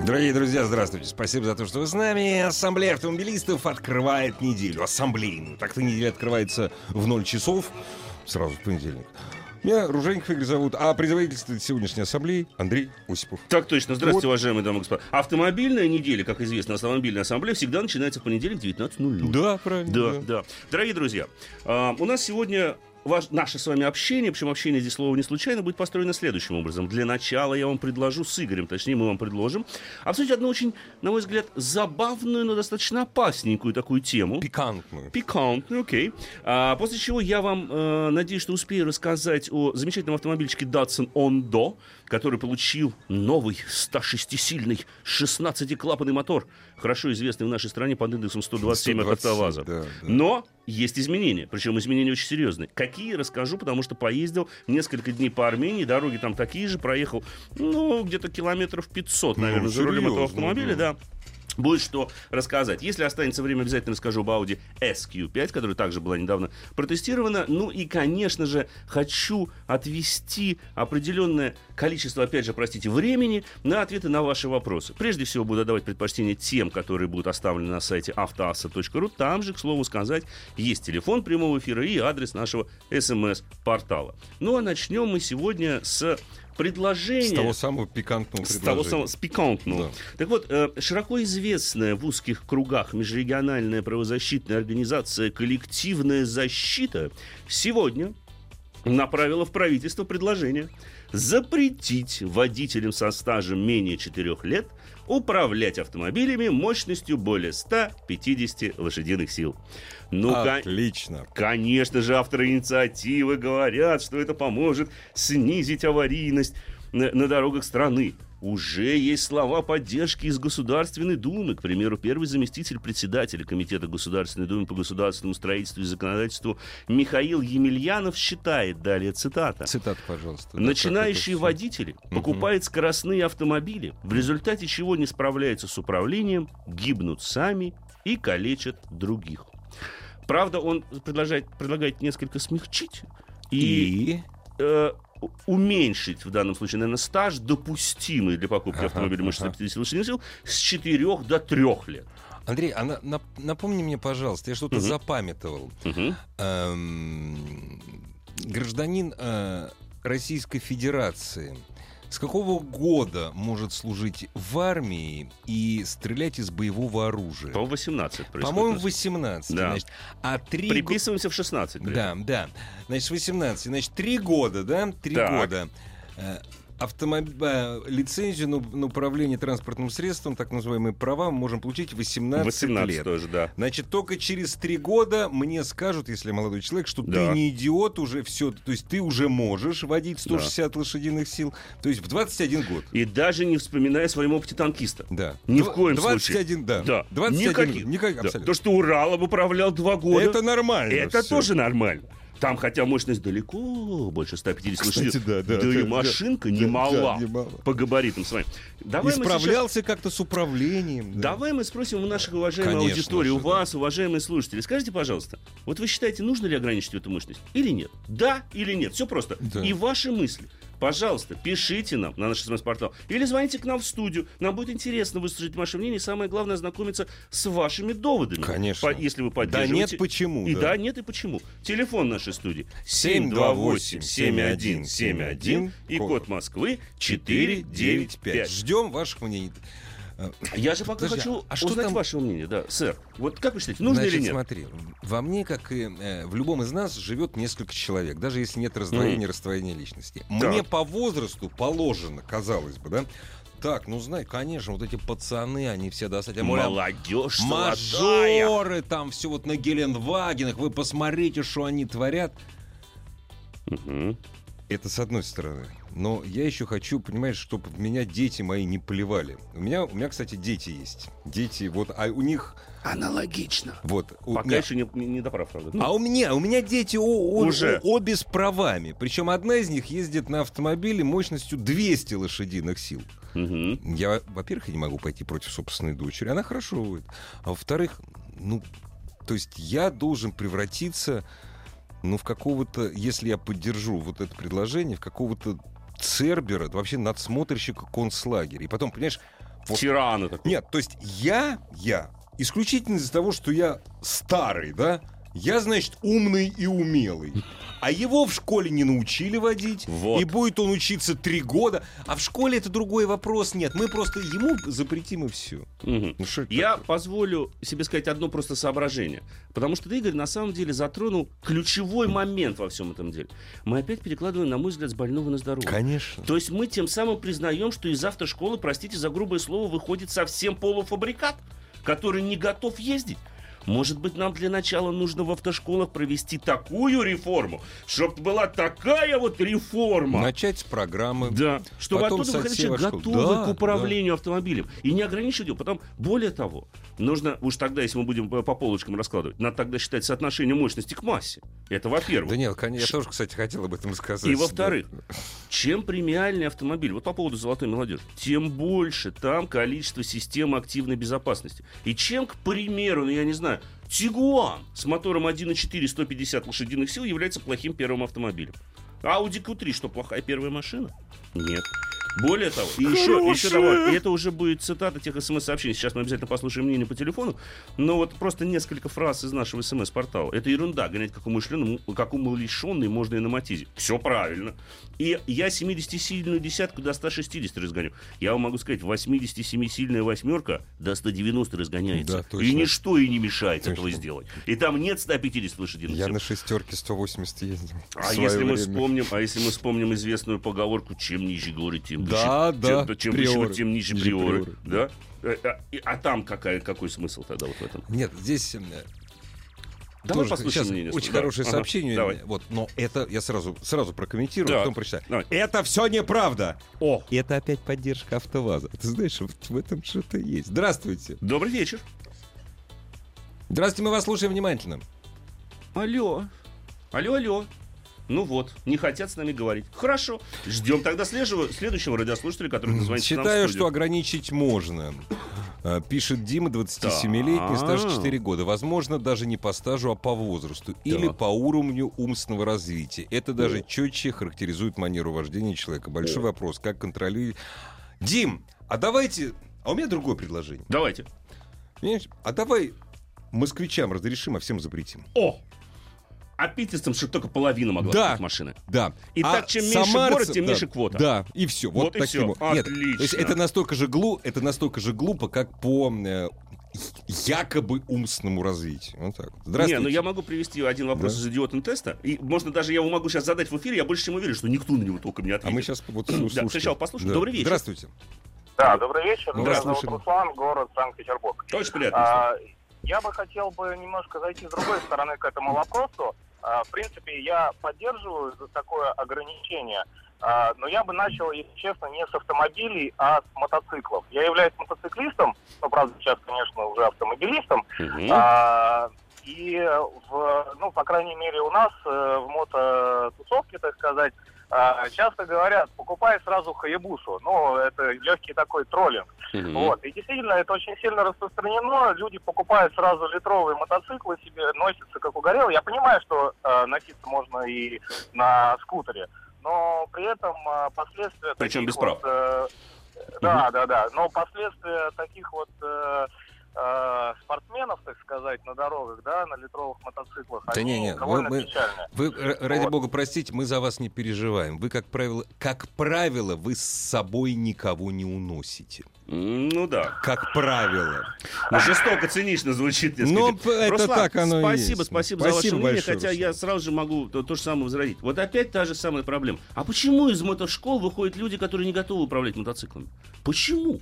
Дорогие друзья, здравствуйте. Спасибо за то, что вы с нами. Ассамблея автомобилистов открывает неделю. Ассамблейную. Так-то неделя открывается в 0 часов. Сразу в понедельник. Меня Ружейников Игорь зовут, а предводительствует сегодняшней ассамблеи Андрей Осипов. Так точно. Здравствуйте, Вот. уважаемые дамы и господа. Автомобильная неделя, как известно, автомобильная ассамблея всегда начинается в понедельник в 19.00. Да, правильно. Да, да. Дорогие друзья, а, у нас сегодня ваш- наше с вами общение, причем общение здесь слово не случайно, будет построено следующим образом. Для начала я вам предложу с Игорем, точнее мы вам предложим, обсудить одну очень, на мой взгляд, забавную, но достаточно опасненькую такую тему. Пикантную. Пикантный, окей. А, после чего я вам, э, надеюсь, что успею рассказать о замечательном автомобильчике Datsun Ondo, который получил новый 106-сильный 16-клапанный мотор, хорошо известный в нашей стране под индексом 127 от 127, АвтоВАЗа. да, да. Но есть изменения, причем изменения очень серьезные. Какие, расскажу, потому что поездил несколько дней по Армении, дороги там такие же, проехал, ну, где-то километров 500, Ну, наверное, за рулем этого автомобиля, да. да. Будет что рассказать. Если останется время, обязательно расскажу об Audi SQ5, которая также была недавно протестирована. Ну и, конечно же, хочу отвести определенное количество, опять же, простите, времени на ответы на ваши вопросы. Прежде всего, буду отдавать предпочтение тем, которые будут оставлены на сайте автоасса.ру. Там же, к слову сказать, есть телефон прямого эфира и адрес нашего смс-портала. Ну а начнем мы сегодня с предложения... С того самого пикантного С того самого, с пикантного. Да. Так вот, э, широко известная в узких кругах межрегиональная правозащитная организация «Коллективная защита» сегодня направила в правительство предложение запретить водителям со стажем менее 4 лет управлять автомобилями мощностью более 150 лошадиных сил. Ну, Отлично. Конечно же, авторы инициативы говорят, что это поможет снизить аварийность на, на дорогах страны. Уже есть слова поддержки из Государственной Думы. К примеру, первый заместитель председателя Комитета Государственной Думы по государственному строительству и законодательству Михаил Емельянов считает, далее цитата, Цитата, пожалуйста. Да, Начинающие всё? водители покупают скоростные автомобили, в результате чего не справляются с управлением, гибнут сами и калечат других. Правда, он предлагает, предлагает несколько смягчить и, И... э, уменьшить в данном случае, наверное, стаж, допустимый для покупки Ага, автомобиля мощностью ага. 150 лошадиных сил, с 4 до 3 лет. Андрей, а на- нап- напомни мне, пожалуйста, я что-то Мгм. запамятовал. Мгм. Эм, гражданин э, Российской Федерации с какого года может служить в армии и стрелять из боевого оружия? По 18 происходит. По-моему, у нас. 18. Да. Значит, а три го- Приписываемся в 16. говорят. Да, да. Значит, 18. Значит, три года, да? Три Так. года. Э, автомоб- э, лицензию на, на управление транспортным средством, так называемые права, мы можем получить 18, 18 лет. тоже, да. Значит, только через три года мне скажут, если я молодой человек, что Да. ты не идиот уже все, то есть ты уже можешь водить 160 лошадиных сил, то есть в 21 год. И даже не вспоминая о своем опыте танкиста. Да. Ни в Дв- коем 21, да. Да. 21, Никаких. никак- Да. абсолютно. То, что Уралом управлял два года, Это нормально. это всё. тоже нормально. Там, хотя мощность далеко больше 150 Кстати, лошадей. да, да, и да, машинка да, не мала да, не мала. по габаритам своим. Давай И мы сейчас- справлялся как-то с управлением. да. Давай мы спросим у наших уважаемой Конечно аудитории, же, у да. вас, уважаемые слушатели. Скажите, пожалуйста, вот вы считаете, нужно ли ограничить эту мощность или нет? Да или нет? Все просто. Да. И ваши мысли. Пожалуйста, пишите нам на наш смс-портал или звоните к нам в студию. Нам будет интересно выслушать ваше мнение и самое главное ознакомиться с вашими доводами. Конечно. По- если вы Да поддерживаете. нет, почему? И да. да, нет и почему. Телефон нашей студии 728-7171 728-7171 и код Москвы 495. Ждем ваших мнений. Я же пока Подожди, хочу а что узнать там- ваше мнение, да, сэр. Вот как вы считаете, нужно Значит, или нет? смотри, во мне, как и э, в любом из нас, живет несколько человек, даже если нет раздвоения, раздвоения личности. Мне по возрасту положено, казалось бы, да, так, ну знай, конечно, вот эти пацаны, они все достаточно... Молодежь золотая. Мажоры, там все вот на Геленвагенах, вы посмотрите, что они творят. Мгм. Это с одной стороны. Но я еще хочу, понимаешь, чтобы меня дети мои не поливали. У меня, у меня, кстати, дети есть. Дети, вот, а у них... Аналогично. Вот. у- Пока нет. еще не, не, не доправ, правда. Ну, А у меня, у меня дети о- о- Уже. о- обе с правами. Причем одна из них ездит на автомобиле мощностью 200 лошадиных сил. мгм. Я, во-первых, я не могу пойти против собственной дочери. Она хорошо водит. А во-вторых, ну, то есть я должен превратиться, ну, в какого-то, если я поддержу вот это предложение, в какого-то цербера, вообще надсмотрщика концлагеря. И потом, понимаешь, вот Тирана такой. нет, то есть я, я, исключительно из-за того, что я старый, да, я, значит, умный и умелый. А его в школе не научили водить. Вот. И будет он учиться три года. А в школе это другой вопрос. Нет, мы просто ему запретим и все. Мгм. Ну, Я такое? позволю себе сказать одно просто соображение. Потому что ты, Игорь, на самом деле затронул ключевой момент во всем этом деле. Мы опять перекладываем, на мой взгляд, с больного на здоровье. Конечно. То есть мы тем самым признаем, что из автошколы, простите за грубое слово, выходит совсем полуфабрикат, который не готов ездить. Может быть, нам для начала нужно в автошколах провести такую реформу, чтобы была такая вот реформа. Начать с программы. Да, чтобы Потом оттуда выходили готовый Да, к управлению автомобилем. И не ограничивать его. Потом, более того, нужно, уж тогда, если мы будем по по полочкам раскладывать, надо тогда считать соотношение мощности к массе. Это во-первых. Да нет, конечно, я тоже, кстати, хотел об этом сказать. И во-вторых, чем премиальный автомобиль, вот по поводу золотой молодежи, тем больше там количество систем активной безопасности. И чем, к примеру, ну я не знаю, Тигуан с мотором 1.4 150 лошадиных сил является плохим первым автомобилем. Audi Q3 что, плохая первая машина? Нет. Более того, и еще, еще добавлю, и это уже будет цитата тех смс-сообщений. Сейчас мы обязательно послушаем мнение по телефону. Но вот просто несколько фраз из нашего смс-портала. Это ерунда, гонять как умышленный, как умалишенный можно и на Матизе. Все правильно. И я 70-сильную десятку до 160 разгоню. Я вам могу сказать, 87-сильная восьмерка до 190 разгоняется. Да, точно. и ничто и не мешает Точно. этого сделать. И там нет 150 лошадиных Я сил. на шестерке 180 ездил. А если мы время. вспомним, а если мы вспомним известную поговорку, чем ниже горы, тем Да, да, чем, чем выше, приоры. тем ниже Ниже приоры, приоры, да? А, и- а там какая, какой смысл тогда вот в этом? Нет, здесь э, Давай тоже послушаем сейчас мнение. очень Да. хорошее Ага, сообщение. давай. Вот, но это я сразу, сразу прокомментирую, Да. а потом прочитаю. Давай. Это все неправда. О, И это опять поддержка АвтоВАЗа. Ты знаешь, вот в этом что-то есть. Здравствуйте. добрый вечер. Здравствуйте, мы вас слушаем внимательно. Алло. Алло, алло. Ну вот, не хотят с нами говорить. Хорошо. Ждем тогда следующего, радиослушателя, который в Считаю, что ограничить можно. А, Пишет Дима, 27-летний, стаж Так. 4 года. Возможно, даже не по стажу, а по возрасту. Или по уровню умственного развития. Это даже четче характеризует манеру вождения человека. Большой вопрос, как контролировать... Дим, а давайте... А у меня другое предложение. Давайте. Понимаешь? А давай москвичам разрешим, а всем запретим. О! А питерцам, чтобы только половина могла Да. купить машины. Да. И так, чем меньше город, тем да, меньше квота. Да, и все. Вот, Вот и таким вот. Нет, Отлично. то есть это настолько же глу, это настолько же глупо, как по э, якобы умственному развитию. Вот так. вот. Здравствуйте. Не, ну я могу привести один вопрос Да. из идиотного теста. И можно даже я его могу сейчас задать в эфире, я больше чем уверен, что никто на него толком не А ответит. мы сейчас вот Да, слушаем. сначала послушаем. Добрый вечер. Здравствуйте. Да, добрый вечер. Мы Меня зовут слушаем. Руслан, город Санкт-Петербург. Очень приятно. А, я бы хотел бы немножко зайти с другой стороны к этому вопросу. А, в принципе, я поддерживаю за такое ограничение, А, но я бы начал, если честно, не с автомобилей, а с мотоциклов. Я являюсь мотоциклистом, ну, правда, сейчас, конечно, уже автомобилистом. Мгм. А, и, в, ну, по крайней мере, у нас э, в мототусовке, так сказать, часто говорят, покупай сразу Хаябусу. Ну, это легкий такой троллинг. Мгм. Вот. И действительно, это очень сильно распространено. Люди покупают сразу литровые мотоциклы себе, носятся как угорелые. Я понимаю, что э, носиться можно и на скутере, но при этом э, последствия... Причем без прав. вот, э, да, да, да. Но последствия таких вот э, э, спортсменов, так сказать, на дорогах, да, на литровых мотоциклах, Да они не, не, вы- мы- печальные. Вы, р- ради Вот. бога, простите, мы за вас не переживаем. Вы, как правило, как правило, вы с собой никого не уносите. Ну да. Как правило. Ну, жестоко, цинично звучит. несколько. Ну, это Руслан, так оно и спасибо, есть. спасибо, за Спасибо ваше мнение, большое, хотя я Руслан. сразу же могу то, то же самое возразить. Вот опять та же самая проблема. А почему из мотошкол выходят люди, которые не готовы управлять мотоциклами? Почему?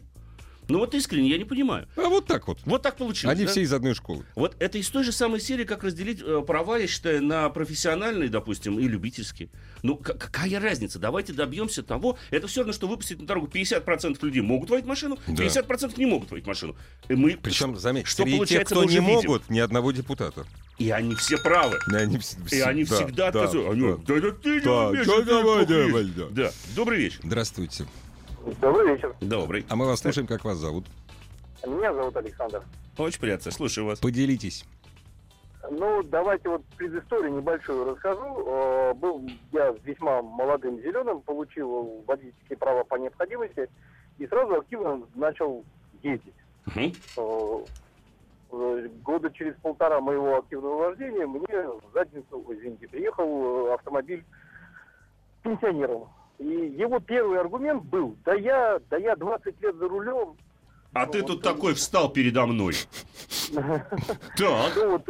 Ну вот искренне, я не понимаю. А вот так вот. Вот так получилось. Они да? все из одной школы. Вот это из той же самой серии, как разделить э, права, я считаю, на профессиональные, допустим, и любительские. Ну, к- какая разница? Давайте добьемся того. Это все равно, что выпустить на дорогу 50% людей могут водить машину, Да. 50% не могут водить машину. И мы... Причем, заметь, что среди тех, кто не видим. могут, ни одного депутата. И они все правы. И они, вс- И они да, всегда да, отказывают. Они, да. да, это ты не Да, умеешь, это давай, давай, есть». да. Да. Добрый вечер. Здравствуйте. Добрый вечер. Добрый. А мы вас слушаем, как вас зовут. Меня зовут Александр. Очень приятно. Слушаю вас. Поделитесь. Ну, давайте вот предысторию небольшую расскажу. Э, Был я весьма молодым зеленым, получил водительские права по необходимости и сразу активно начал ездить. Э, Года через полтора моего активного вождения мне в задницу, извините, приехал автомобиль пенсионером. И его первый аргумент был, да я, да я 20 лет за рулем, А Ну, ты вот тут он- такой встал передо мной. Так. Ну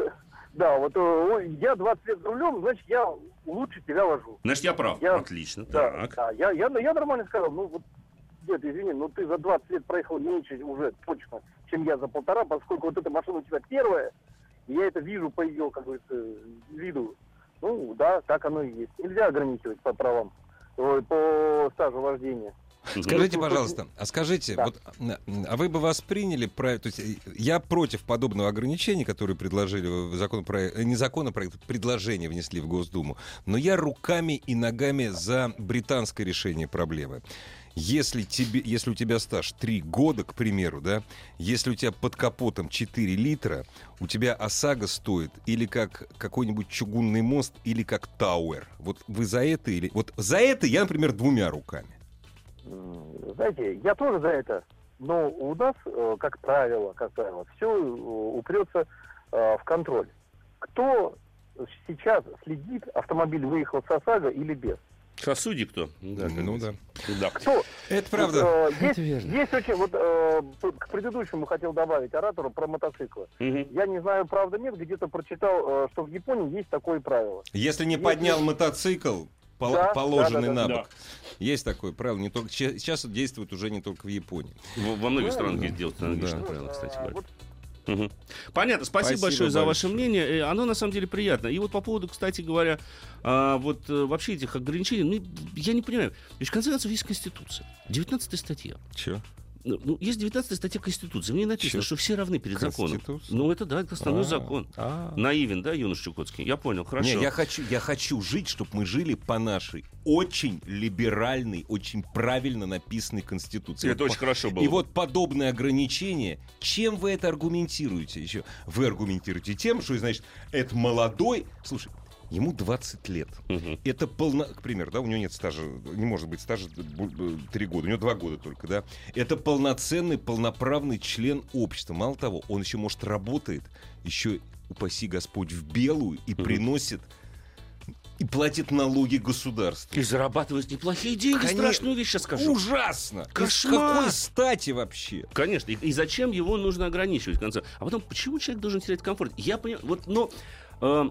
да, вот э, я 20 лет за рулем, значит, я лучше тебя вожу. Значит, я прав. Я- Отлично. Да, Так. да, я, я, я нормально сказал, ну вот, дед, извини, ну ты за 20 лет проехал меньше уже точно, чем я за полтора, поскольку вот эта машина у тебя первая, я это вижу по ее, как говорится, виду. Ну, да, так оно и есть. Нельзя ограничивать по правам, ой, по стажу вождения. Скажите, Ну, пожалуйста, а скажите, Да. вот, а вы бы восприняли, про- то есть э, я против подобного ограничения, которое предложили в законопроект, э, не законопроект, предложение внесли в Госдуму, но я руками и ногами за британское решение проблемы. Если, тебе, если у тебя стаж 3 года, к примеру, да, если у тебя под капотом 4 литра, у тебя ОСАГО стоит или как какой-нибудь чугунный мост, или как Тауэр. Вот вы за это или... Вот за это я, например, двумя руками. Знаете, я тоже за это, но у нас, э, как правило, как правило, все упрется э, в контроль. Кто сейчас следит, автомобиль выехал с ОСАГО или без? Судьи кто? Да, ну да. Да. Кто? Это правда. Вот, э, есть, есть очень, вот э, к предыдущему хотел добавить оратору про мотоциклы. Мгм. Я не знаю, правда нет, где-то прочитал, э, что в Японии есть такое правило. Если не поднял мотоцикл, пол- Да, положенный да, да, на да. бок. Есть такое правило. Не только, сейчас это действует уже не только в Японии. Во во многих Ну, странах да. есть дело аналогичное Да. правило, кстати Э, говоря. вот Мгм. Понятно, спасибо, Спасибо большое за ваше большое. мнение. Э, Оно на самом деле приятно. И вот по поводу, кстати говоря, а, вот э, вообще этих ограничений, ну, я не понимаю. Ведь в конце концов есть Конституция. 19 статья. Че? Ну, ну, есть 19 статья Конституции. В ней написано, Чё? что все равны перед законом. Ну, это да, это основной А, закон. а. Наивен, да, юнош Чукотский? Я понял, хорошо. Не, я хочу, я хочу жить, чтобы мы жили по нашей очень либеральной, очень правильно написанной Конституции. Это Вот очень по- хорошо было. И вот подобные ограничения, чем вы это аргументируете еще? Вы аргументируете тем, что, значит, это молодой... Слушай, ему 20 лет. Мгм. Это полно... К примеру, да, у него нет стажа, не может быть стажа 3 года, у него 2 года только, да. Это полноценный, полноправный член общества. Мало того, он еще, может, работает, еще, упаси Господь, в белую и Мгм. приносит и платит налоги государству. И зарабатывать неплохие деньги. Конечно. Страшную вещь сейчас скажу. Ужасно! Кошмар! какой стати вообще? Конечно. И, и зачем его нужно ограничивать в конце? А потом, почему человек должен терять комфорт? Я понимаю, вот, но э,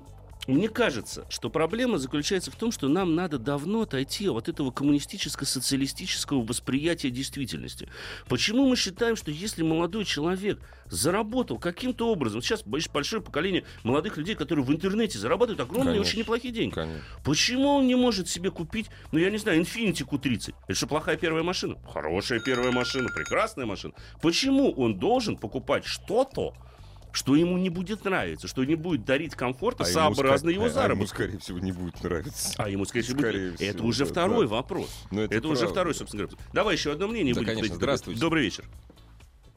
мне кажется, что проблема заключается в том, что нам надо давно отойти от этого коммунистическо-социалистического восприятия действительности. Почему мы считаем, что если молодой человек заработал каким-то образом, сейчас большое поколение молодых людей, которые в интернете зарабатывают огромные, Конечно. очень неплохие деньги. Конечно. Почему он не может себе купить, ну, я не знаю, Infiniti Q30? Это что, плохая первая машина? Хорошая первая машина, прекрасная машина. Почему он должен покупать что-то, что ему не будет нравиться, что не будет дарить комфорта ему сообразно ска- его а- а ему, заработку? скорее всего, не будет нравиться. А ему, скорее всего, Скорее будет- это всего, уже да, второй да. вопрос. Ну, это это уже второй, собственно говоря. Давай еще одно мнение. Да, будем конечно. Здравствуйте. Добрый вечер.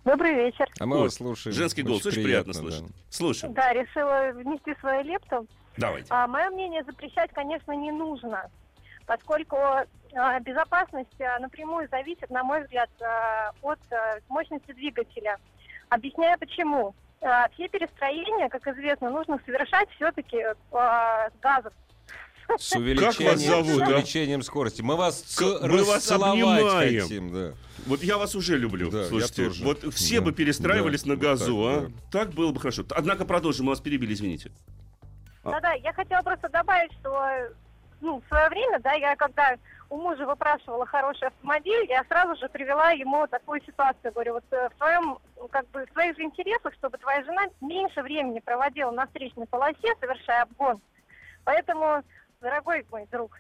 Добрый вечер. А мы Ой, вас слушаем. Женский голос очень приятно, слышать. да. Слушай, Да, решила внести свою лепту. давайте. А, мое мнение, запрещать, конечно, не нужно, поскольку а, безопасность а, напрямую зависит, на мой взгляд, а, от а, мощности двигателя. Объясняю почему. А, все перестроения, как известно, нужно совершать все-таки с газом. С увеличением, вас зовут, с да? увеличением скорости. Мы вас К- мы вас обнимаем. хотим, да. Вот я вас уже люблю. Да, я Слушайте, тоже. вот все Да, бы перестраивались да, на вот газу, так, а? Так было бы хорошо. Однако продолжим, мы вас перебили, извините. Да-да, я хотела просто добавить, что ну, в свое время, да, я когда у мужа выпрашивала хороший автомобиль, я сразу же привела ему такую ситуацию. Говорю, вот э, в твоем, ну, как бы, в твоих же интересах, чтобы твоя жена меньше времени проводила на встречной полосе, совершая обгон. Поэтому, дорогой мой друг,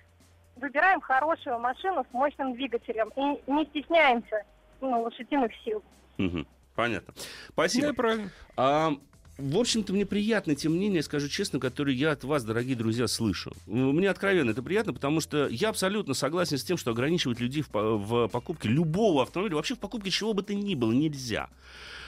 выбираем хорошую машину с мощным двигателем и не стесняемся ну, лошадиных сил. Мгм. Понятно. Спасибо. Да, правильно. А, в общем-то, мне приятно те мнения, скажу честно, которые я от вас, дорогие друзья, слышу. Ну, Мне откровенно это приятно, потому что я абсолютно согласен с тем, что ограничивать людей в, в покупке любого автомобиля, вообще в покупке чего бы то ни было, нельзя.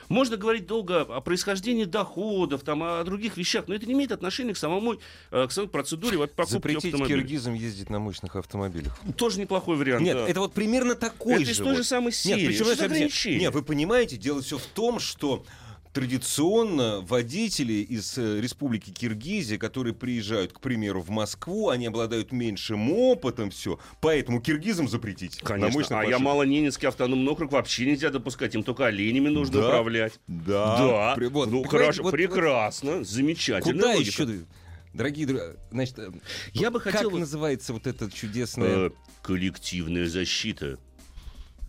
Можно говорить долго о происхождении доходов, там, о других вещах, но это не имеет отношения к самому, э, к самой процедуре вот покупки Запретить автомобиля. киргизам ездить на мощных автомобилях. Тоже неплохой вариант. Нет, да. это вот примерно такой Это же. из той же вот. самой серии. Нет, причем это ограничение? Нет, вы понимаете, дело все в том, что традиционно водители из э, республики Киргизия, которые приезжают, к примеру, в Москву, они обладают меньшим опытом, все, поэтому киргизам запретить. Конечно. А я машинах. Малоненецкий автономный округ вообще нельзя допускать. Им только оленями нужно Да. управлять. Да. Да. При- вот, ну, хорошо, вот- вот прекрасно, замечательно. Куда еще? Дорогие друзья, значит, э, Я бы как хотел... вот, называется вот это чудесное... э, коллективная защита.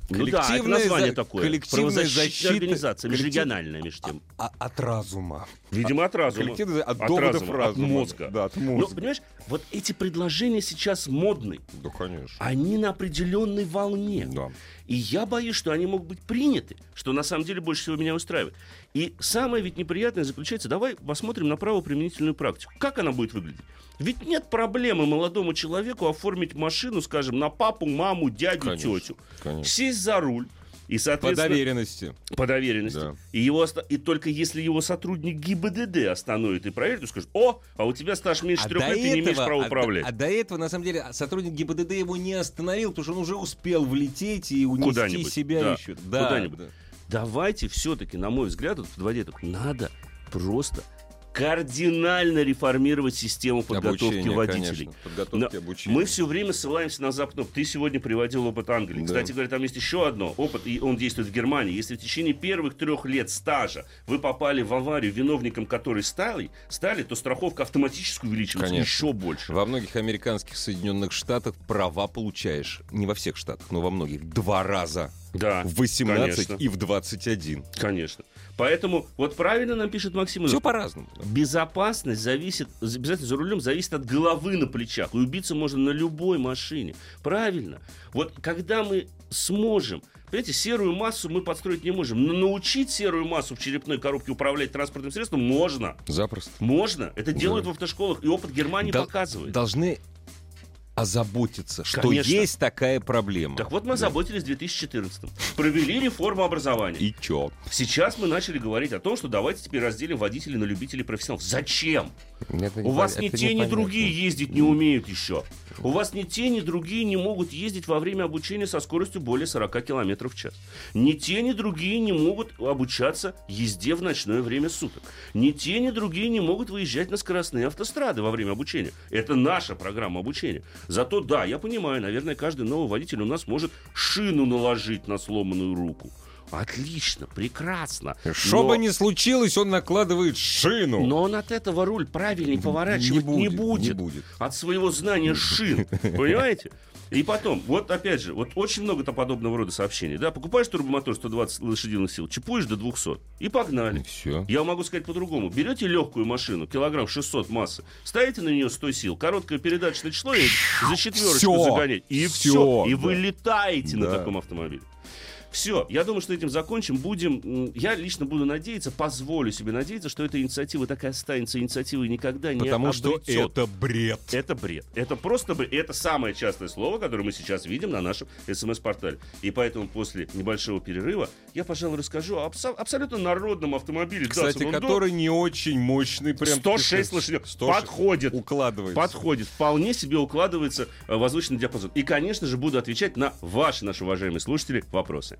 Ну да, это Коллективная название за- такое. коллективная защита- организация, межрегиональная, между тем. А- от разума. Видимо, от разума. Коллективная от, От доводов разума, от разума. мозга. Да, от Ну, мозга. понимаешь, вот эти предложения сейчас модны. Да, конечно. Они на определенной волне. Да. И я боюсь, что они могут быть приняты, что на самом деле больше всего меня устраивает. И самое ведь неприятное заключается, давай посмотрим на правоприменительную практику. Как она будет выглядеть? Ведь нет проблемы молодому человеку оформить машину, скажем, на папу, маму, дядю, Конечно, тетю. конечно. Сесть за руль. И, По соответственно, доверенности. по доверенности. Да. И, его и только если его сотрудник ГИБДД остановит и проверит, то скажет, о, а у тебя стаж меньше трех лет, ты не имеешь права а, управлять. а до этого, на самом деле, сотрудник ГИБДД его не остановил, потому что он уже успел влететь и унести Куда-нибудь, себя да, еще. Да, куда-нибудь. да. Давайте все-таки, на мой взгляд, вот подводя итог, надо просто кардинально реформировать систему подготовки Обучение, водителей. конечно, подготовки Но обучения. Мы все время ссылаемся на запад. Ты сегодня приводил опыт Англии. Да. Кстати говоря, там есть еще одно. Опыт, и он действует в Германии. Если в течение первых трех лет стажа вы попали в аварию, виновником которой стали, стали то страховка автоматически увеличивается Конечно. еще больше. Во многих американских Соединенных Штатах права получаешь, не во всех штатах, но во многих, два раза. Да, В 18 конечно. и в 21. конечно. Поэтому вот правильно нам пишет Максим. Все по-разному. Безопасность зависит, обязательно за рулем зависит от головы на плечах. И убиться можно на любой машине. Правильно. Вот когда мы сможем, понимаете, серую массу мы подстроить не можем, но научить серую массу в черепной коробке управлять транспортным средством можно. Запросто. Можно. Это делают в автошколах, и опыт Германии Дол- показывает. Должны озаботиться, что Конечно. есть такая проблема. Так вот мы Да. озаботились в 2014 Провели реформу образования. И чё? Сейчас мы начали говорить о том, что давайте теперь разделим водителей на любителей профессионалов. Зачем? Это У вас ни те, ни другие ездить не умеют еще. У вас ни те, ни другие не могут ездить во время обучения со скоростью более 40 км в час. Ни те, ни другие не могут обучаться езде в ночное время суток. Ни те, ни другие не могут выезжать на скоростные автострады во время обучения. Это наша программа обучения. Зато да, я понимаю, наверное, каждый новый водитель у нас может шину наложить на сломанную руку. Отлично, прекрасно. Что Но- бы ни случилось, он накладывает шину. но он от этого руль правильнее поворачивать не будет. Не будет. От своего знания шин. Понимаете? И потом, вот опять же, вот очень много-то подобного рода сообщений. Да, покупаешь турбомотор 120 лошадиных сил, чипуешь до 200 и погнали. Все. Я могу сказать по-другому. Берете легкую машину, килограмм 600 массы, ставите на нее 100 сил, короткое передаточное число и за четверочку Всё. загонять. И все. Всё, И да. вы летаете на Да. таком автомобиле. Все, я думаю, что этим закончим. Будем, я лично буду надеяться, позволю себе надеяться, что эта инициатива такая останется инициативой никогда не Потому что обретет. это бред. Это бред. Это просто бред. Это самое частое слово, которое мы сейчас видим на нашем СМС-портале. И поэтому после небольшого перерыва я, пожалуй, расскажу о абсо- абсолютно народном автомобиле. Кстати, Datsun который не очень мощный. Прям 106 лошадей. 106. Подходит. Укладывается. Подходит. Вполне себе укладывается э, воздушный диапазон. И, конечно же, буду отвечать на ваши, наши уважаемые слушатели, вопросы.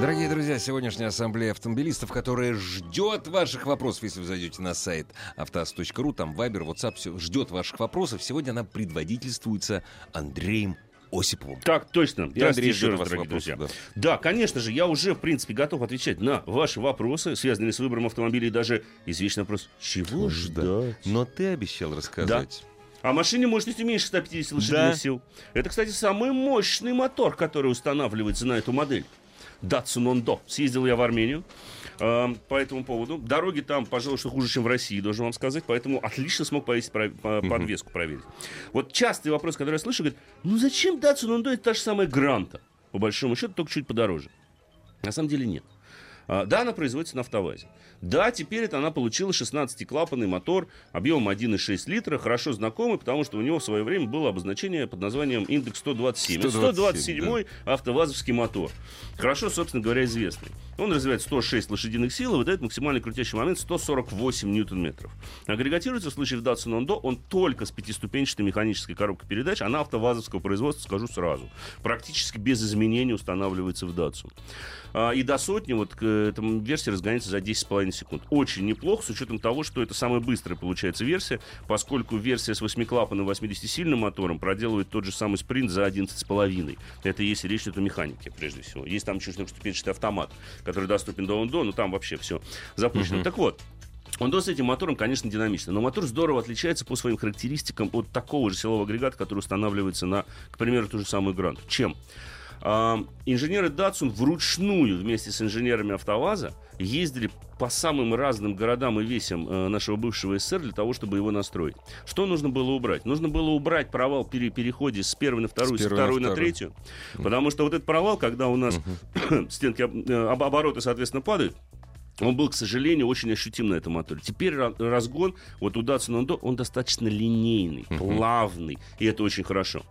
Дорогие друзья, сегодняшняя ассамблея автомобилистов, которая ждет ваших вопросов, если вы зайдете на сайт автоаз.ру, там Вайбер, WhatsApp, все ждет ваших вопросов. Сегодня она предводительствуется Андреем Осиповым. Так точно. Да, Андрей, еще раз, дорогие друзья. да. Да. конечно же, я уже, в принципе, готов отвечать на ваши вопросы, связанные с выбором автомобиля, и даже извечный вопрос, чего ждать? Но ты обещал рассказать. А машине мощностью меньше 150 лошадиных Да. сил. Это, кстати, самый мощный мотор, который устанавливается на эту модель. Ondo. Съездил я в Армению э, по этому поводу. Дороги там, пожалуй, что хуже, чем в России, должен вам сказать. Поэтому отлично смог повесить про- по- подвеску проверить. Вот частый вопрос, который я слышу, говорит, ну зачем Ondo? Это та же самая Гранта. По большому счету, только чуть подороже. На самом деле нет. А, Да, она производится на автовазе. Да, теперь это она получила 16-клапанный мотор объемом 1,6 литра, хорошо знакомый, потому что у него в свое время было обозначение под названием индекс 127. Это 127, 127-й автовазовский мотор. Хорошо, собственно говоря, известный. Он развивает 106 лошадиных сил и выдает максимальный крутящий момент 148 ньютон-метров. Агрегатируется в случае в Datsun Ondo он только с пятиступенчатой механической коробкой передач. Она автовазовского производства, скажу сразу. Практически без изменений устанавливается в Datsun. А, И до сотни вот к этому версии разгоняется за 10,5 секунд. Очень неплохо, с учетом того, что это самая быстрая получается версия, поскольку версия с 8-клапанным 80-сильным мотором проделывает тот же самый спринт за 11,5. Это если речь идет о механике, прежде всего. Есть там чуть ступенчатый автомат, который доступен до Ондо, но там вообще все запущено. Так вот, Ондо с этим мотором, конечно, динамичный, но мотор здорово отличается по своим характеристикам от такого же силового агрегата, который устанавливается на, к примеру, ту же самую Гранту. Чем? Инженеры Datsun вручную вместе с инженерами АвтоВАЗа ездили по самым разным городам и весям э, нашего бывшего СССР для того, чтобы его настроить. Что нужно было убрать? Нужно было убрать провал пере- переходе с первой на вторую, С с, на второй на, вторую. третью. Потому что вот этот провал, когда у нас стенки э, об- обороты, соответственно, падают, он был, к сожалению, очень ощутим на этом моторе. Теперь ра- разгон, вот у Datsun Ondo, он достаточно линейный, плавный, и это очень хорошо.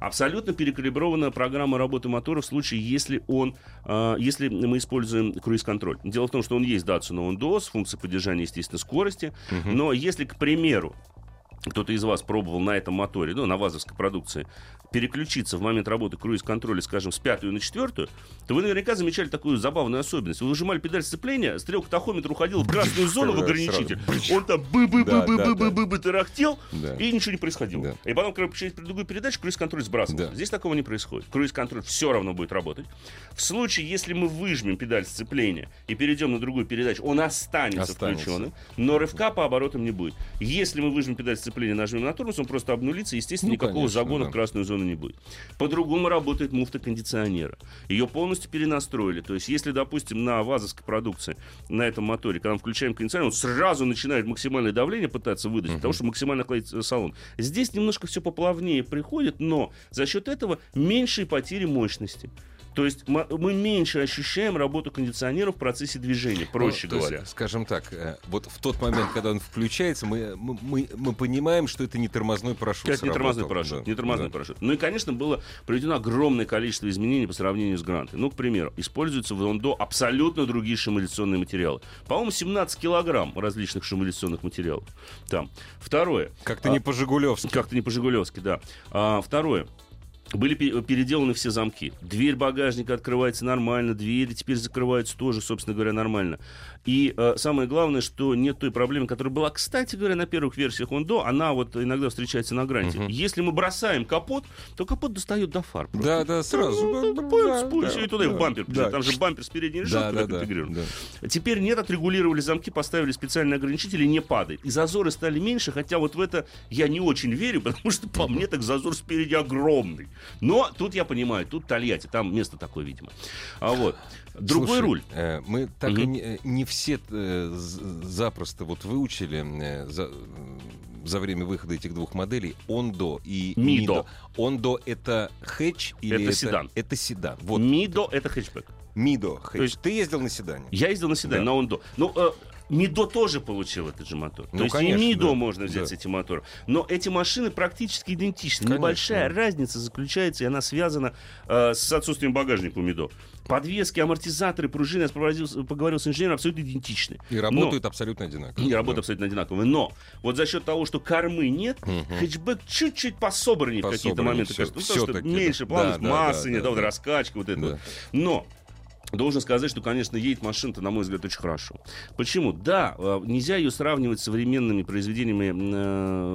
Абсолютно перекалиброванная программа работы мотора в случае, если он, а, если мы используем круиз-контроль. Дело в том, что он есть Datsun Ondo с функцией поддержания, естественно, скорости, но если, к примеру, кто-то из вас пробовал на этом моторе, ну, на вазовской продукции, переключиться в момент работы круиз-контроля, скажем, с пятую на четвертую, то вы наверняка замечали такую забавную особенность. Вы выжимали педаль сцепления, стрелка тахометра уходила в красную зону в ограничитель. Он там бы-бы-бы-бы-бы-бы тарахтел, Да. и ничего не происходило. И потом, когда включаете другую передачу, круиз-контроль сбрасывается. Да. Здесь такого не происходит. Круиз-контроль все равно будет работать. В случае, если мы выжмем педаль сцепления и перейдем на другую передачу, он останется, Останется. включенным, но рывка по оборотам не будет. Если мы выжмем педаль сцепления, нажмем на тормоз, он просто обнулится, естественно, Ну, никакого конечно, загона да. в красную зону не будет. По-другому работает муфта кондиционера. Ее полностью перенастроили. То есть, если, допустим, на вазовской продукции, на этом моторе, когда мы включаем кондиционер, он сразу начинает максимальное давление пытаться выдать, для того, чтобы максимально охладить салон. Здесь немножко все поплавнее приходит, но за счет этого меньшие потери мощности. То есть мы меньше ощущаем работу кондиционера в процессе движения, проще Ну, то есть, говоря. скажем так, э, вот в тот момент, когда он включается, мы, мы, мы- мы понимаем, что это не тормозной парашют. Это не тормозной парашют. Да, Не тормозной да. парашют. Ну и, конечно, было проведено огромное количество изменений по сравнению с грантой. Ну, к примеру, используются в Лондо абсолютно другие шумоизоляционные материалы. По-моему, 17 килограмм различных шумоизоляционных материалов. Там. Второе. Как-то А, не по-жигулевски. Как-то не по-жигулевски, да. А, второе. Были пе- переделаны все замки. Дверь багажника открывается нормально, двери теперь закрываются тоже, собственно говоря, нормально. И э, самое главное, что нет той проблемы, которая была, кстати говоря, на первых версиях Ондо, она вот иногда встречается на гранте. Если мы бросаем капот, то капот достает до фар. просто. Да, да, сразу. Ну, Да, и туда, и в бампер. да. Там же бампер с передней решеткой да, да, да. Теперь нет, отрегулировали замки, поставили специальные ограничители, не падает. И зазоры стали меньше, хотя вот в это я не очень верю, потому что по мне так зазор спереди огромный. Но тут я понимаю, тут Тольятти, там место такое, видимо. А вот. Другой Слушай, руль. э, мы так и Мгм. не, э, не все э, запросто вот выучили э, за, за время выхода этих двух моделей Ондо и Мидо. Ондо это хэтч или Это седан. Это седан. Вот Мидо это хэтчбэк. Мидо хэтч. То есть- Ты ездил на седане? Я ездил на седане, Да. на Ондо. Ну, э, Мидо тоже получил этот же мотор. Ну, То есть конечно, и Мидо да. можно взять Да. с этим мотором. Но эти машины практически идентичны. Конечно. Небольшая разница заключается, и она связана э, с отсутствием багажника у Мидо. Подвески, амортизаторы, пружины, я поговорил с инженером, абсолютно идентичны. И работают абсолютно одинаково. И работа абсолютно одинаковая. Но вот за счет того, что кормы нет, хэтчбэк чуть-чуть пособраннее в какие-то моменты. всё- кажется. Ну, потому что меньше да. плавность, Да, да, массы да, нет, да, да, вот да. раскачка вот это Да. вот. Но Должен сказать, что, конечно, едет машина-то, на мой взгляд, очень хорошо. Почему? Да, э, нельзя ее сравнивать с современными произведениями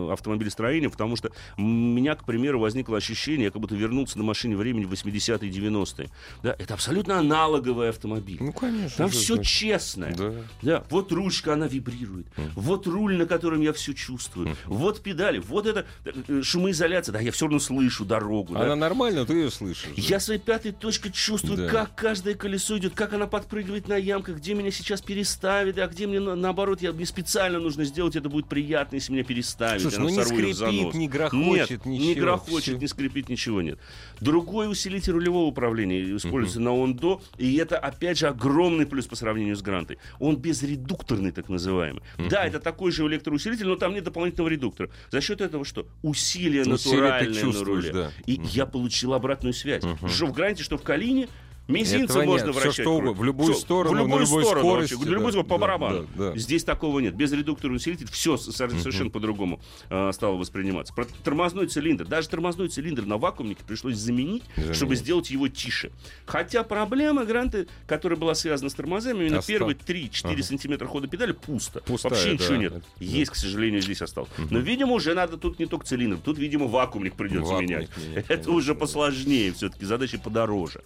э, автомобилестроения, потому что у меня, к примеру, возникло ощущение, я как будто вернулся на машине времени в 80-е и 90-е. Да, это абсолютно аналоговый автомобиль. Ну, конечно. Там все значит. честное. Да. Да, вот ручка, она вибрирует. Вот руль, на котором я все чувствую. Вот педали, вот это э, шумоизоляция. Да, я все равно слышу дорогу. да. Она нормальная, ты ее слышишь. да. Я своей пятой точкой чувствую, Да. как каждое колесо идет, как она подпрыгивает на ямках, где меня сейчас переставит, а где мне на- наоборот, я, мне специально нужно сделать, это будет приятно, если меня переставить. Слушай, ну не скрипит, не грохочет, нет, ничего, не грохочет, не скрипит, ничего нет. Другой усилитель рулевого управления используется на Ондо, и это, опять же, огромный плюс по сравнению с Грантой. Он безредукторный, так называемый. Да, это такой же электроусилитель, но там нет дополнительного редуктора. За счет этого что? Усилие натуральное на руле. да. И я получил обратную связь. Что в Гранте, что в Калине, Мизинцем нет. можно вращать. что угодно. В любую Всё, сторону, в на любую любой сторону скорости, вообще, в любой да, по да, барабану. да, да. Здесь такого нет. Без редуктора усилитель все совершенно по-другому э, стало восприниматься. Про тормозной цилиндр. Даже тормозной цилиндр на вакуумнике пришлось заменить, Заменить. чтобы сделать его тише. Хотя проблема Гранты, которая была связана с тормозами, именно Остав- первые 3-4 Ага. сантиметра хода педали пусто. Пустая, Вообще ничего да. нет. Это- Есть, к сожалению, здесь осталось. Но, видимо, уже надо тут не только цилиндр, тут, видимо, вакуумник придется Вакуумник менять. менять, Это конечно, уже да. посложнее все-таки, задача подороже.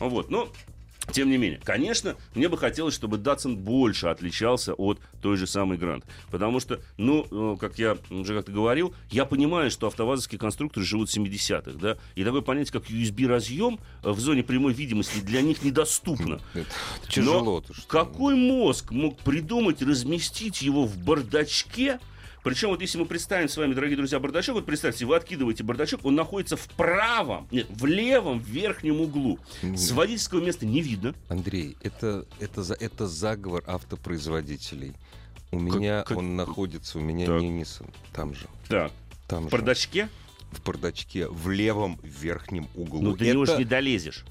Вот, но тем не менее, конечно, мне бы хотелось, чтобы Datsun больше отличался от той же самой Грант. Потому что, ну, э, как я уже как-то говорил, я понимаю, что автовазовские конструкторы живут в 70-х, да, и такое понятие, как USB-разъем э, в зоне прямой видимости для них недоступно. Это Тяжело. Но какой мозг мог придумать разместить его в бардачке? Причем вот если мы представим с вами, дорогие друзья, бардачок, вот представьте, вы откидываете бардачок, он находится в правом, нет, в левом верхнем углу. С водительского места не видно. Андрей, это, это, за, это заговор автопроизводителей. У меня как- он находится, у меня Так. не Nissan. Там же. Так, Там в же. бардачке, В бардачке, в левом верхнем углу. ну ты Это- же не долезешь.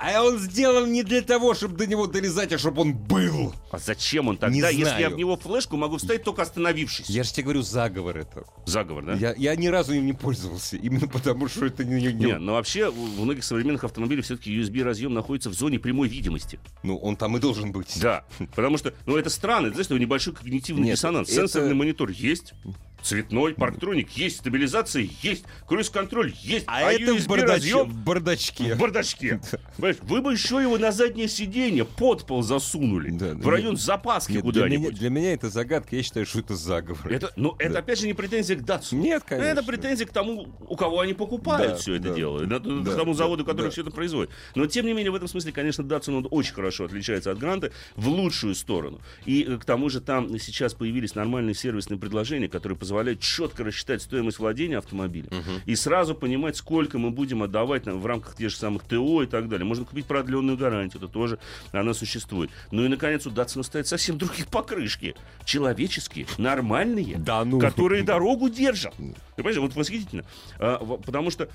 А он сделан не для того, чтобы до него долезать, а чтобы он был. А зачем он Не тогда, если я знаю. в него флешку могу вставить, только остановившись? Я же тебе говорю, заговор это. Заговор, да? Я, я ни разу им не пользовался, именно потому что это не... не- Не, но вообще у многих современных автомобилей все-таки USB-разъем находится в зоне прямой видимости. Ну, он там и должен быть. Да, потому что, ну, это странно, это, знаешь, небольшой когнитивный Нет, диссонанс. это- Сенсорный монитор есть, цветной, парктроник есть, стабилизация есть, круиз-контроль есть, А, это в, бардач- разъем в бардачке. в бардачке. Вы бы еще его на заднее сиденье под пол засунули, Да, в район нет. запаски Нет, для, меня, куда-нибудь. для меня это загадка, я считаю, что это заговор. Это, ну, это Да. опять же не претензия к Датсу. Нет, конечно. Это претензия к тому, у кого они покупают Да, все это да. дело, да, к Да, тому да, заводу, который да. все это производит. Но тем не менее, в этом смысле, конечно, Datsun он очень хорошо отличается от Гранта в лучшую сторону. И э, к тому же там сейчас появились нормальные сервисные предложения, которые позволяют четко рассчитать стоимость владения автомобиля и сразу понимать, сколько мы будем отдавать на- в рамках тех же самых ТО и так далее. Можно купить продленную гарантию, это тоже она существует. Ну и, наконец, у Datsun стоят совсем другие покрышки. Человеческие, нормальные, Да ну. которые дорогу держат. Понимаешь, вот восхитительно. А, потому что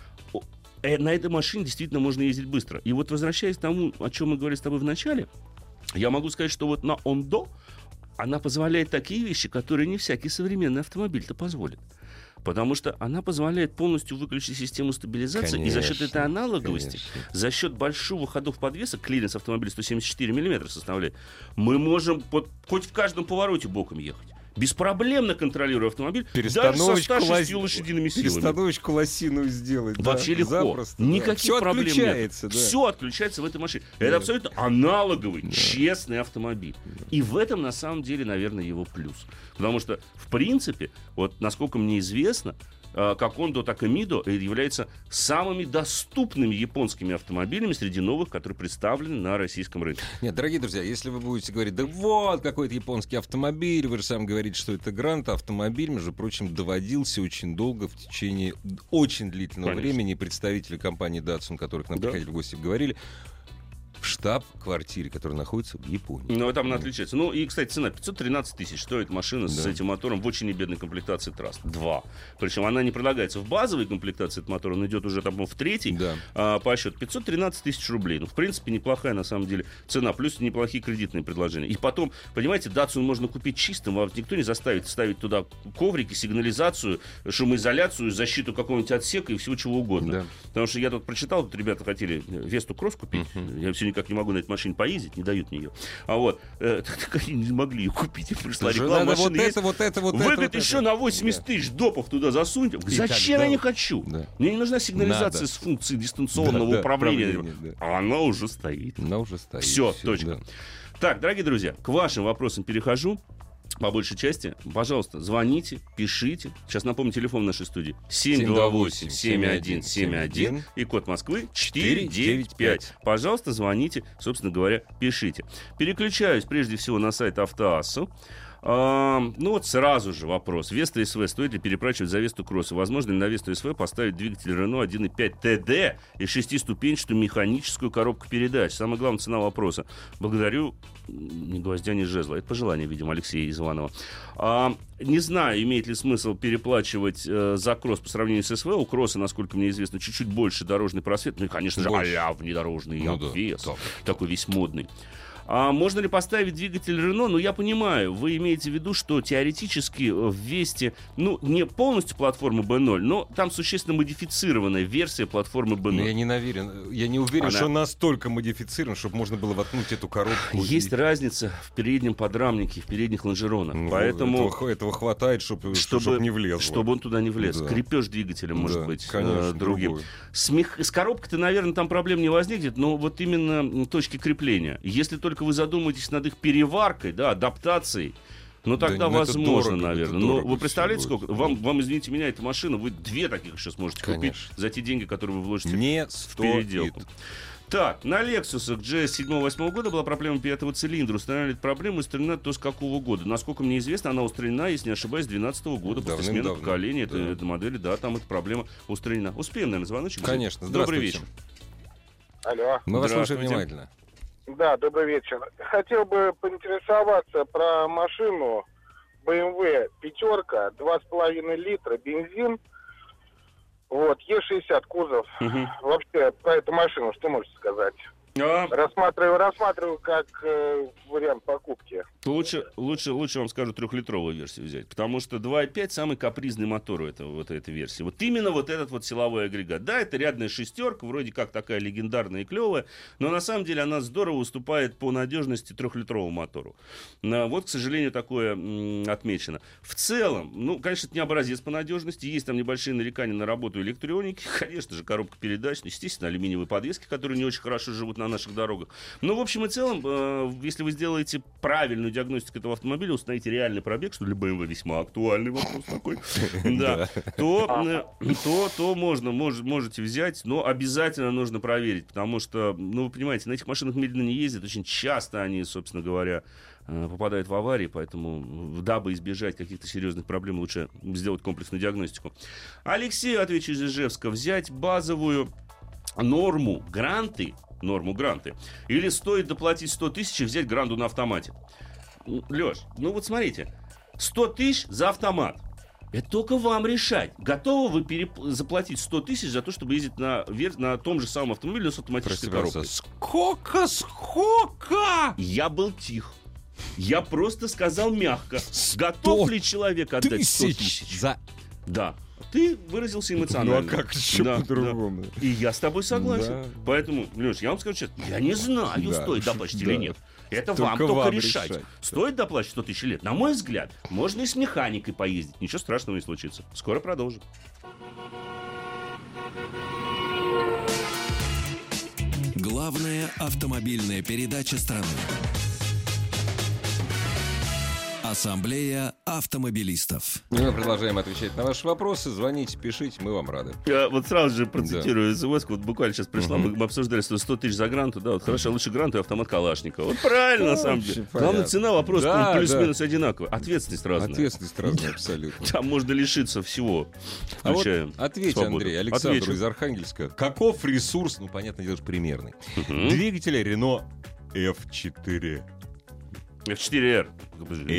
э, на этой машине действительно можно ездить быстро. И вот возвращаясь к тому, о чем мы говорили с тобой в начале, я могу сказать, что вот на Ондо она позволяет такие вещи, которые не всякий современный автомобиль-то позволит. Потому что она позволяет полностью выключить систему стабилизации, и за счет Конечно, этой аналоговости, конечно. за счет большого ходов подвеса, клиренс автомобиля 174 мм составляет, мы можем под- хоть в каждом повороте боком ехать. Беспроблемно контролируя автомобиль, даже со Перестановочку 106 лос- лошадиными силами. Перестановочку лосиную сделать. да, Вообще легко. запросто, да. Никаких Всё проблем отключается, нет. да. Все отключается в этой машине. Это абсолютно аналоговый, честный автомобиль. И в этом, на самом деле, наверное, его плюс. Потому что, в принципе, вот насколько мне известно, как Ондо, так и Мидо являются самыми доступными японскими автомобилями среди новых, которые представлены на российском рынке. Нет, дорогие друзья, если вы будете говорить, да вот, какой-то японский автомобиль, вы же сам говорите, что это Грант, автомобиль, между прочим, доводился очень долго, в течение очень длительного Конечно. времени, представители компании Datsun, которые к нам Да. приходили в гости, говорили, в штаб-квартире, которая находится в Японии. Ну, там она отличается. Ну, и, кстати, цена 513 тысяч стоит машина с Да. этим мотором в очень небедной комплектации Траст. Два. Причем она не предлагается в базовой комплектации этот мотор, он идет уже там в третий Да. а, по счету. 513 тысяч рублей. Ну, в принципе, неплохая на самом деле цена. Плюс неплохие кредитные предложения. И потом, понимаете, Датсун можно купить чистым, вас никто не заставит ставить туда коврики, сигнализацию, шумоизоляцию, защиту какого-нибудь отсека и всего чего угодно. Да. Потому что я тут прочитал, тут ребята хотели Весту Кросс купить. Я все никак не могу на этой машине поездить, не дают мне ее. А вот, э, так, они не могли ее купить. И пришла Слушай, реклама, надо вот машина есть. это, вот это, вот Вы, это. говорит, вот еще это. на 80 тысяч допов туда засуньте. Зачем тогда- я не хочу? Да. Мне не нужна сигнализация Надо. с функцией дистанционного Да, да, управления. управления, А она уже стоит. Она уже стоит. Все, точка. да. Так, дорогие друзья, к вашим вопросам перехожу. По большей части, пожалуйста, звоните, пишите. Сейчас напомню телефон нашей студии. 728-7171 и код Москвы 495. Пожалуйста, звоните, собственно говоря, пишите. Переключаюсь прежде всего на сайт Автоассу. Ну вот сразу же вопрос. Веста СВ стоит ли переплачивать за Весту Кросса? Возможно ли на Весту СВ поставить двигатель Renault 1.5 TD и шестиступенчатую механическую коробку передач? Самая главная цена вопроса. Благодарю ни гвоздя, ни жезла. Это пожелание, видимо, Алексея Иванова. А, не знаю, имеет ли смысл переплачивать э, за кросс по сравнению с СВ. У кросса, насколько мне известно, чуть-чуть больше дорожный просвет. Ну и, конечно же, Больше. а-ля внедорожный Ну да, обвес. так. Такой весь модный. А можно ли поставить двигатель Рено? Ну, я понимаю, вы имеете в виду, что теоретически э, в Весте, ну, не полностью платформа B0, но там существенно модифицированная версия платформы Но я B0. не уверен, я не уверен, Она- что настолько модифицирован, чтобы можно было воткнуть эту коробку. Есть и- разница в переднем подрамнике, в передних лонжеронах. Ну, Поэтому, этого, этого хватает, чтобы, чтобы, не влезло. чтобы он туда не влез. Да. Крепеж двигателя может Да, быть э, конечно, другим. другой. С, мех- с коробкой-то, наверное, там проблем не возникнет, но вот именно точки крепления. Если только вы задумаетесь над их переваркой, да, адаптацией, ну Да, тогда ну, это возможно, дорого, наверное. Но вы представляете, сколько? будет, Вам, да. вам, извините меня, эта машина, вы две таких сейчас можете купить Конечно. за те деньги, которые вы вложите Не в переделку. стоит. Так, на Lexus GS 7-8 года была проблема пятого цилиндра. Установили эту проблему, устранена то с какого года. Насколько мне известно, она устранена, если не ошибаюсь, с 12 года, после смены Давным-давно. поколения этой, Да. этой модели. Да, там эта проблема устранена. Успеем, наверное, звоночек? Конечно, Добрый здравствуйте. вечер. Алло. Мы вас слушаем внимательно. Да, добрый вечер. Хотел бы поинтересоваться про машину BMW пятерка, 2,5 литра, бензин. Вот, Е60 кузов. Мгм. Вообще, про эту машину что можете сказать? А, Рассматриваю, рассматриваю как э, вариант покупки. лучше, лучше, лучше вам скажу трехлитровую версию взять, потому что 2.5 самый капризный мотор у этого, вот этой версии. Вот именно вот этот вот силовой агрегат. Да, это рядная шестерка, вроде как такая легендарная и клевая, но на самом деле она здорово уступает по надежности трехлитровому мотору. На- Вот, к сожалению, такое м, отмечено. В целом, ну, конечно, это не образец по надежности, есть там небольшие нарекания на работу электроники, конечно же, коробка передач, ну, естественно, алюминиевые подвески, которые не очень хорошо живут на наших дорогах. Но, в общем и целом, э, если вы сделаете правильную диагностику этого автомобиля, установите реальный пробег, что для BMW весьма актуальный вопрос такой, да, то, э, то, то можно, мож- можете взять, но обязательно нужно проверить, потому что, ну, вы понимаете, на этих машинах медленно не ездят, очень часто они, собственно говоря, э, попадают в аварии, поэтому, дабы избежать каких-то серьезных проблем, лучше сделать комплексную диагностику. Алексею, отвечу из Ижевска, взять базовую норму гранты, норму гранты, или стоит доплатить 100 тысяч и взять гранду на автомате? Леш, ну вот смотрите, 100 тысяч за автомат. Это только вам решать. Готовы вы переп- заплатить 100 тысяч за то, чтобы ездить на, вер- на том же самом автомобиле, но с автоматической Прости, коробкой? Сколько, сколько? Я был тих. Я просто сказал мягко. Готов ли человек отдать 100 тысяч? за... Да. Ты выразился эмоционально. Ну а как еще Да, по-другому? И я с тобой согласен. Да. Поэтому, Леш, я вам скажу честно, я не знаю, Да. стоит доплачивать Да. или нет. Это Только вам только вам решать. решать. Стоит доплачивать 100 тысяч лет? На мой взгляд, можно и с механикой поездить. Ничего страшного не случится. Скоро продолжим. Главная автомобильная передача страны. Ассамблея автомобилистов. И мы продолжаем отвечать на ваши вопросы. Звоните, пишите, мы вам рады. Я вот сразу же процитирую смс вот буквально сейчас пришла, Мгм. мы, обсуждали, что 100 тысяч за гранту, да, вот хорошо, лучше гранту и автомат Калашникова. Вот правильно, на самом деле. Главное, цена вопроса Да, плюс-минус одинаковая. Ответственность разная. Ответственность разная абсолютно. Там можно лишиться всего, А вот включая ответь, свободу. Андрей, Александру Отвечу. из Архангельска. Каков ресурс, ну, понятно, дело, примерный, Мгм. двигателя Renault F4 F4R.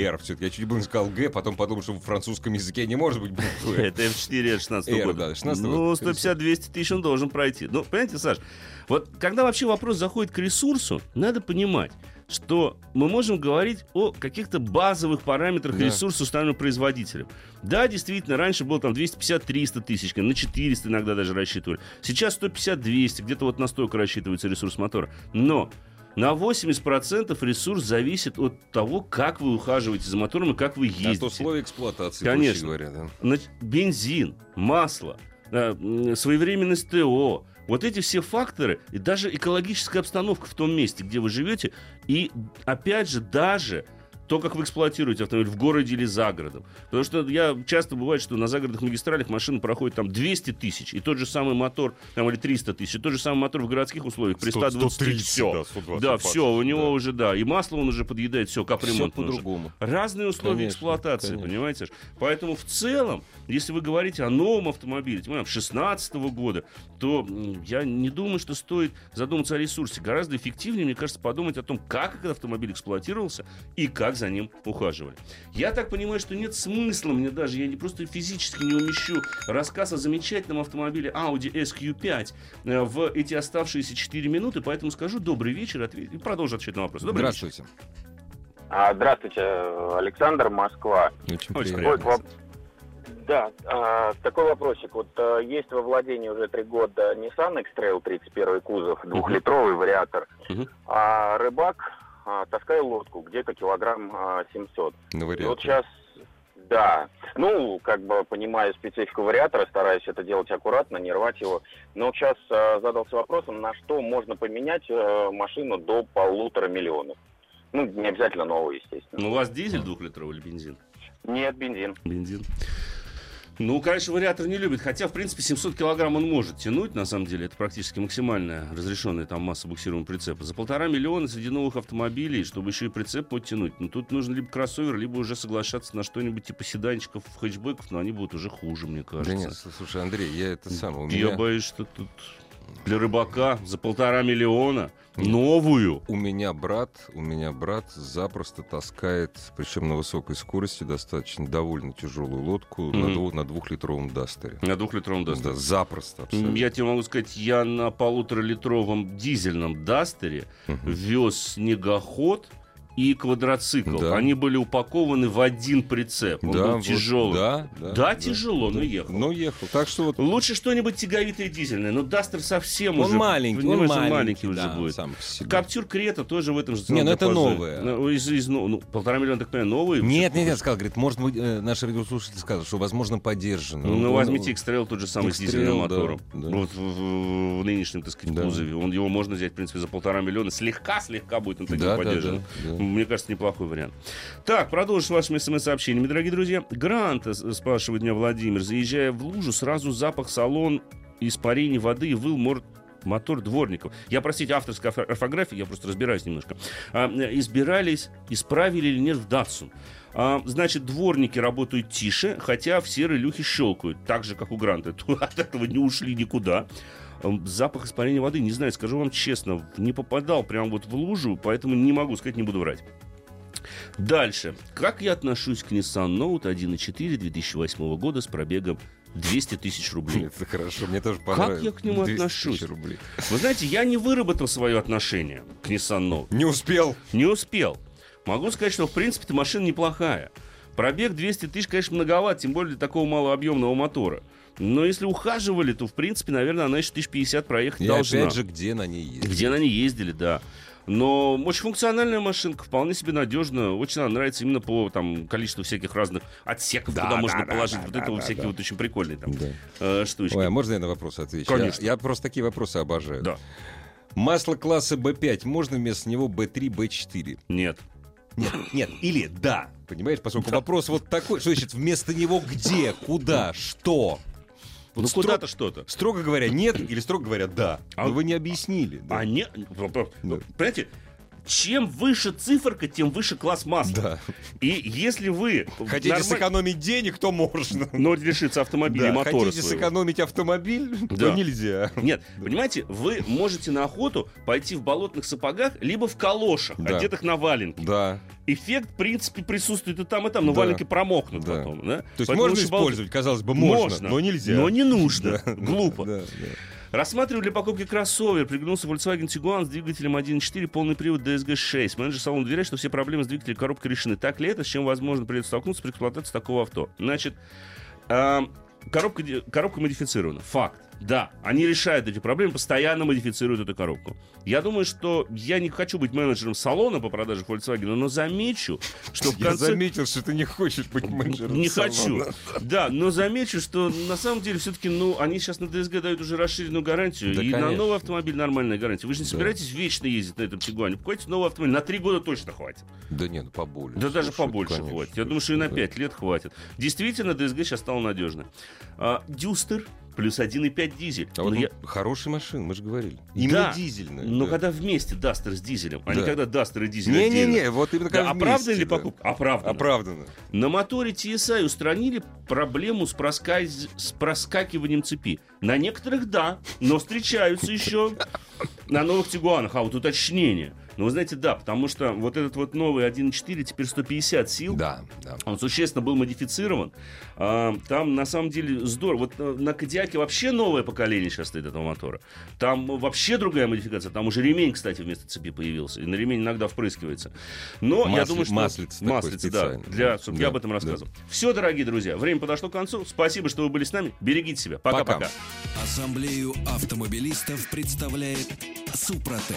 R. Все-таки я чуть было не сказал Г, потом подумал, что в французском языке не может быть буквы. Это F4R 16 R, года. да, 16 ну, года. 150-200 тысяч он должен пройти. Ну, понимаете, Саш, вот когда вообще вопрос заходит к ресурсу, надо понимать, что мы можем говорить о каких-то базовых параметрах Да. ресурса, установленного производителем. Да, действительно, раньше было там 250-300 тысяч, на 400 иногда даже рассчитывали. Сейчас 150-200, где-то вот настолько рассчитывается ресурс мотора. Но на 80% ресурс зависит от того, как вы ухаживаете за мотором и как вы ездите. От условий эксплуатации, Конечно. говоря. да. Бензин, масло, м, своевременность ТО, вот эти все факторы, и даже экологическая обстановка в том месте, где вы живете, и, опять же, даже то, как вы эксплуатируете автомобиль в городе или за городом. Потому что я часто бывает, что на загородных магистралях машина проходит там 200 тысяч, и тот же самый мотор, там, или 300 тысяч, и тот же самый мотор в городских условиях при 120 все. Да, все, у него уже, да, и масло он уже подъедает, все, капремонт Все по-другому. Разные условия Конечно, эксплуатации, конечно. понимаете? Поэтому в целом, если вы говорите о новом автомобиле, тем более 16 года, то я не думаю, что стоит задуматься о ресурсе. Гораздо эффективнее, мне кажется, подумать о том, как этот автомобиль эксплуатировался и как за ним ухаживали. Я так понимаю, что нет смысла мне даже, я не просто физически не умещу рассказ о замечательном автомобиле Audi SQ5 э, в эти оставшиеся 4 минуты, поэтому скажу добрый вечер ответ- и продолжу отвечать на вопрос. Добрый вечер. Здравствуйте. А, Здравствуйте, Александр, Москва. Очень Очень приятно. Вот Да, а, такой вопросик. Вот а, есть во владении уже три года Nissan X-Trail 31 кузов, двухлитровый вариатор. А рыбак а, таскаю лодку, где-то килограмм а, 700. На И вот сейчас, да, ну, как бы понимаю специфику вариатора, стараюсь это делать аккуратно, не рвать его. Но сейчас а, задался вопросом, на что можно поменять а, машину до полутора миллионов. Ну, не обязательно новую, естественно. Ну, у вас дизель двухлитровый или бензин? Нет, бензин. Бензин. Ну, конечно, вариатор не любит, хотя, в принципе, 700 килограмм он может тянуть, на самом деле, это практически максимальная разрешенная там масса буксируемого прицепа. За полтора миллиона среди новых автомобилей, чтобы еще и прицеп подтянуть, ну, тут нужно либо кроссовер, либо уже соглашаться на что-нибудь типа седанчиков, хэтчбеков, но они будут уже хуже, мне кажется. Да нет, слушай, Андрей, я это сам, у Я меня, боюсь, что тут для рыбака за полтора миллиона новую. у меня брат, у меня брат запросто таскает, причем на высокой скорости, достаточно довольно тяжелую лодку на, Мгм. двух- на двухлитровом Дастере. На двухлитровом Да, Дастере. запросто абсолютно. Я тебе могу сказать, я на полуторалитровом дизельном Дастере Мгм. вез снегоход и квадроцикл. Да. Они были упакованы в один прицеп. Он Да, был вот, тяжелый. Да, да, Да, тяжело, но ехал. Но ехал. Так что вот Лучше что-нибудь тяговитое дизельное. Но Дастер совсем он уже... маленький, он понимаешь, маленький, уже да, будет. сам. Каптюр Крета тоже в этом же Не, ну это новое. Ну, из- из- ну, ну, полтора миллиона, так понимаю, новые. Нет, нет, нет, сказал, говорит, может быть, э, наш радиослушатель сказал, что, возможно, поддержано. Ну, Он- возьмите X-Trail тот же самый с X-Trail, дизельным да, мотором. да. Вот в, в- в нынешнем, так сказать, Да. кузове. Он, его можно взять, в принципе, за полтора миллиона. Слегка-слегка будет он таким Да, да, поддержан. да, да. Мне кажется, неплохой вариант. Так, продолжим с вашими смс-сообщениями, дорогие друзья. Грант, э, спрашивает меня Владимир, заезжая в лужу, сразу запах салон, испарений воды и выл мор мотор дворников. Я, простите, авторская орфо- орфография, я просто разбираюсь немножко. А, э, избирались, исправили или нет в Датсун. А, значит, дворники работают тише, хотя все релюхи щелкают, так же, как у Гранта. От этого не ушли никуда. Запах испарения воды, не знаю, скажу вам честно, не попадал прям вот в лужу, поэтому не могу сказать, не буду врать. Дальше. Как я отношусь к Nissan Note 1.4 2008 года с пробегом 200 тысяч рублей? Это хорошо, мне тоже понравилось. я к нему 200 отношусь? рублей. Вы знаете, я не выработал свое отношение к Nissan Note. Не успел. Не успел. Могу сказать, что в принципе эта машина неплохая. Пробег 200 тысяч, конечно, многоват, тем более для такого малообъемного мотора. Но если ухаживали, то, в принципе, наверное, она еще 1050 проехать И должна. опять же, где на ней ездить? Где на ней ездили, да. Но очень функциональная машинка, вполне себе надежная. Очень она нравится именно по там, количеству всяких разных отсеков, Да, куда да, можно да, положить. да, вот да, это да, всякие да. вот очень прикольные там, Да. э, штучки. Ой, а можно я на вопрос отвечу? Конечно. Я, я просто такие вопросы обожаю. Да. Масло класса B5, можно вместо него B3, B4? Нет. Нет, нет, или да. Понимаешь, поскольку вопрос вот такой, что значит вместо него где, куда, что? Вот ну стро- куда-то что-то. Строго говоря, нет или строго говоря, да. А- Но вы не объяснили. да. А не... Да. Понимаете, чем выше циферка, тем выше класс масла. Да. И если вы... Хотите нормаль- сэкономить денег, то можно. Но лишиться автомобиля и Да, мотора Хотите своего. сэкономить автомобиль, Да. то нельзя. Нет, понимаете, вы можете на охоту пойти в болотных сапогах, либо в калошах, Да. одетых на валенки. Да. Эффект, в принципе, присутствует и там, и там, но Да. валенки промокнут Да. потом. Да? То есть Поэтому можно использовать, казалось бы, можно, но нельзя. Но не нужно. Да, Глупо. да, да. Рассматриваю для покупки кроссовер. Приглянулся Volkswagen Tiguan с двигателем 1.4, полный привод DSG-6. Менеджер салона уверяет, что все проблемы с двигателем коробкой решены. Так ли это? С чем, возможно, придется столкнуться при эксплуатации такого авто? Значит, ам, коробка, коробка модифицирована. Факт. Да, они решают эти проблемы, постоянно модифицируют эту коробку. Я думаю, что я не хочу быть менеджером салона по продаже Volkswagen, но замечу, что в Я конце... заметил, что ты не хочешь быть менеджером Не салона. хочу. Да, но замечу, что на самом деле все-таки, ну, они сейчас на ДСГ дают уже расширенную гарантию, Да, и на конечно. новый автомобиль нормальная гарантия. Вы же не Да. собираетесь вечно ездить на этом Тигуане. Покупайте новый автомобиль. На три года точно хватит. Да нет, ну побольше. Да даже побольше конечно, хватит. Я думаю, что и на да. 5 лет хватит. Действительно, ДСГ сейчас стал надежно. А, Дюстер плюс 1,5 дизель. А вот я- хорошая машина, мы же говорили. Именно Да, дизельная. Но да. когда вместе Дастер с дизелем, а не Да. когда Дастер и дизель. Не-не-не, вот именно Да, когда оправдана вместе, ли да. покупка? Оправдана. Оправданно. На моторе TSI устранили проблему с, проска- с проскакиванием цепи. На некоторых да, но встречаются еще на новых Тигуанах. А вот уточнение. Ну, вы знаете, да, потому что вот этот вот новый 1.4 теперь 150 сил. Да, да. Он существенно был модифицирован. А, там на самом деле здорово. Вот э, на Кадиаке вообще новое поколение сейчас стоит этого мотора. Там вообще другая модификация. Там уже ремень, кстати, вместо цепи появился. И на ремень иногда впрыскивается. Но я Масли- думаю, что... маслице такое Маслице, да. Для, чтобы я Да, об этом да. рассказывал. Все, дорогие друзья, время подошло к концу. Спасибо, что вы были с нами. Берегите себя. Пока-пока. Пока. Ассамблею автомобилистов представляет Супротек.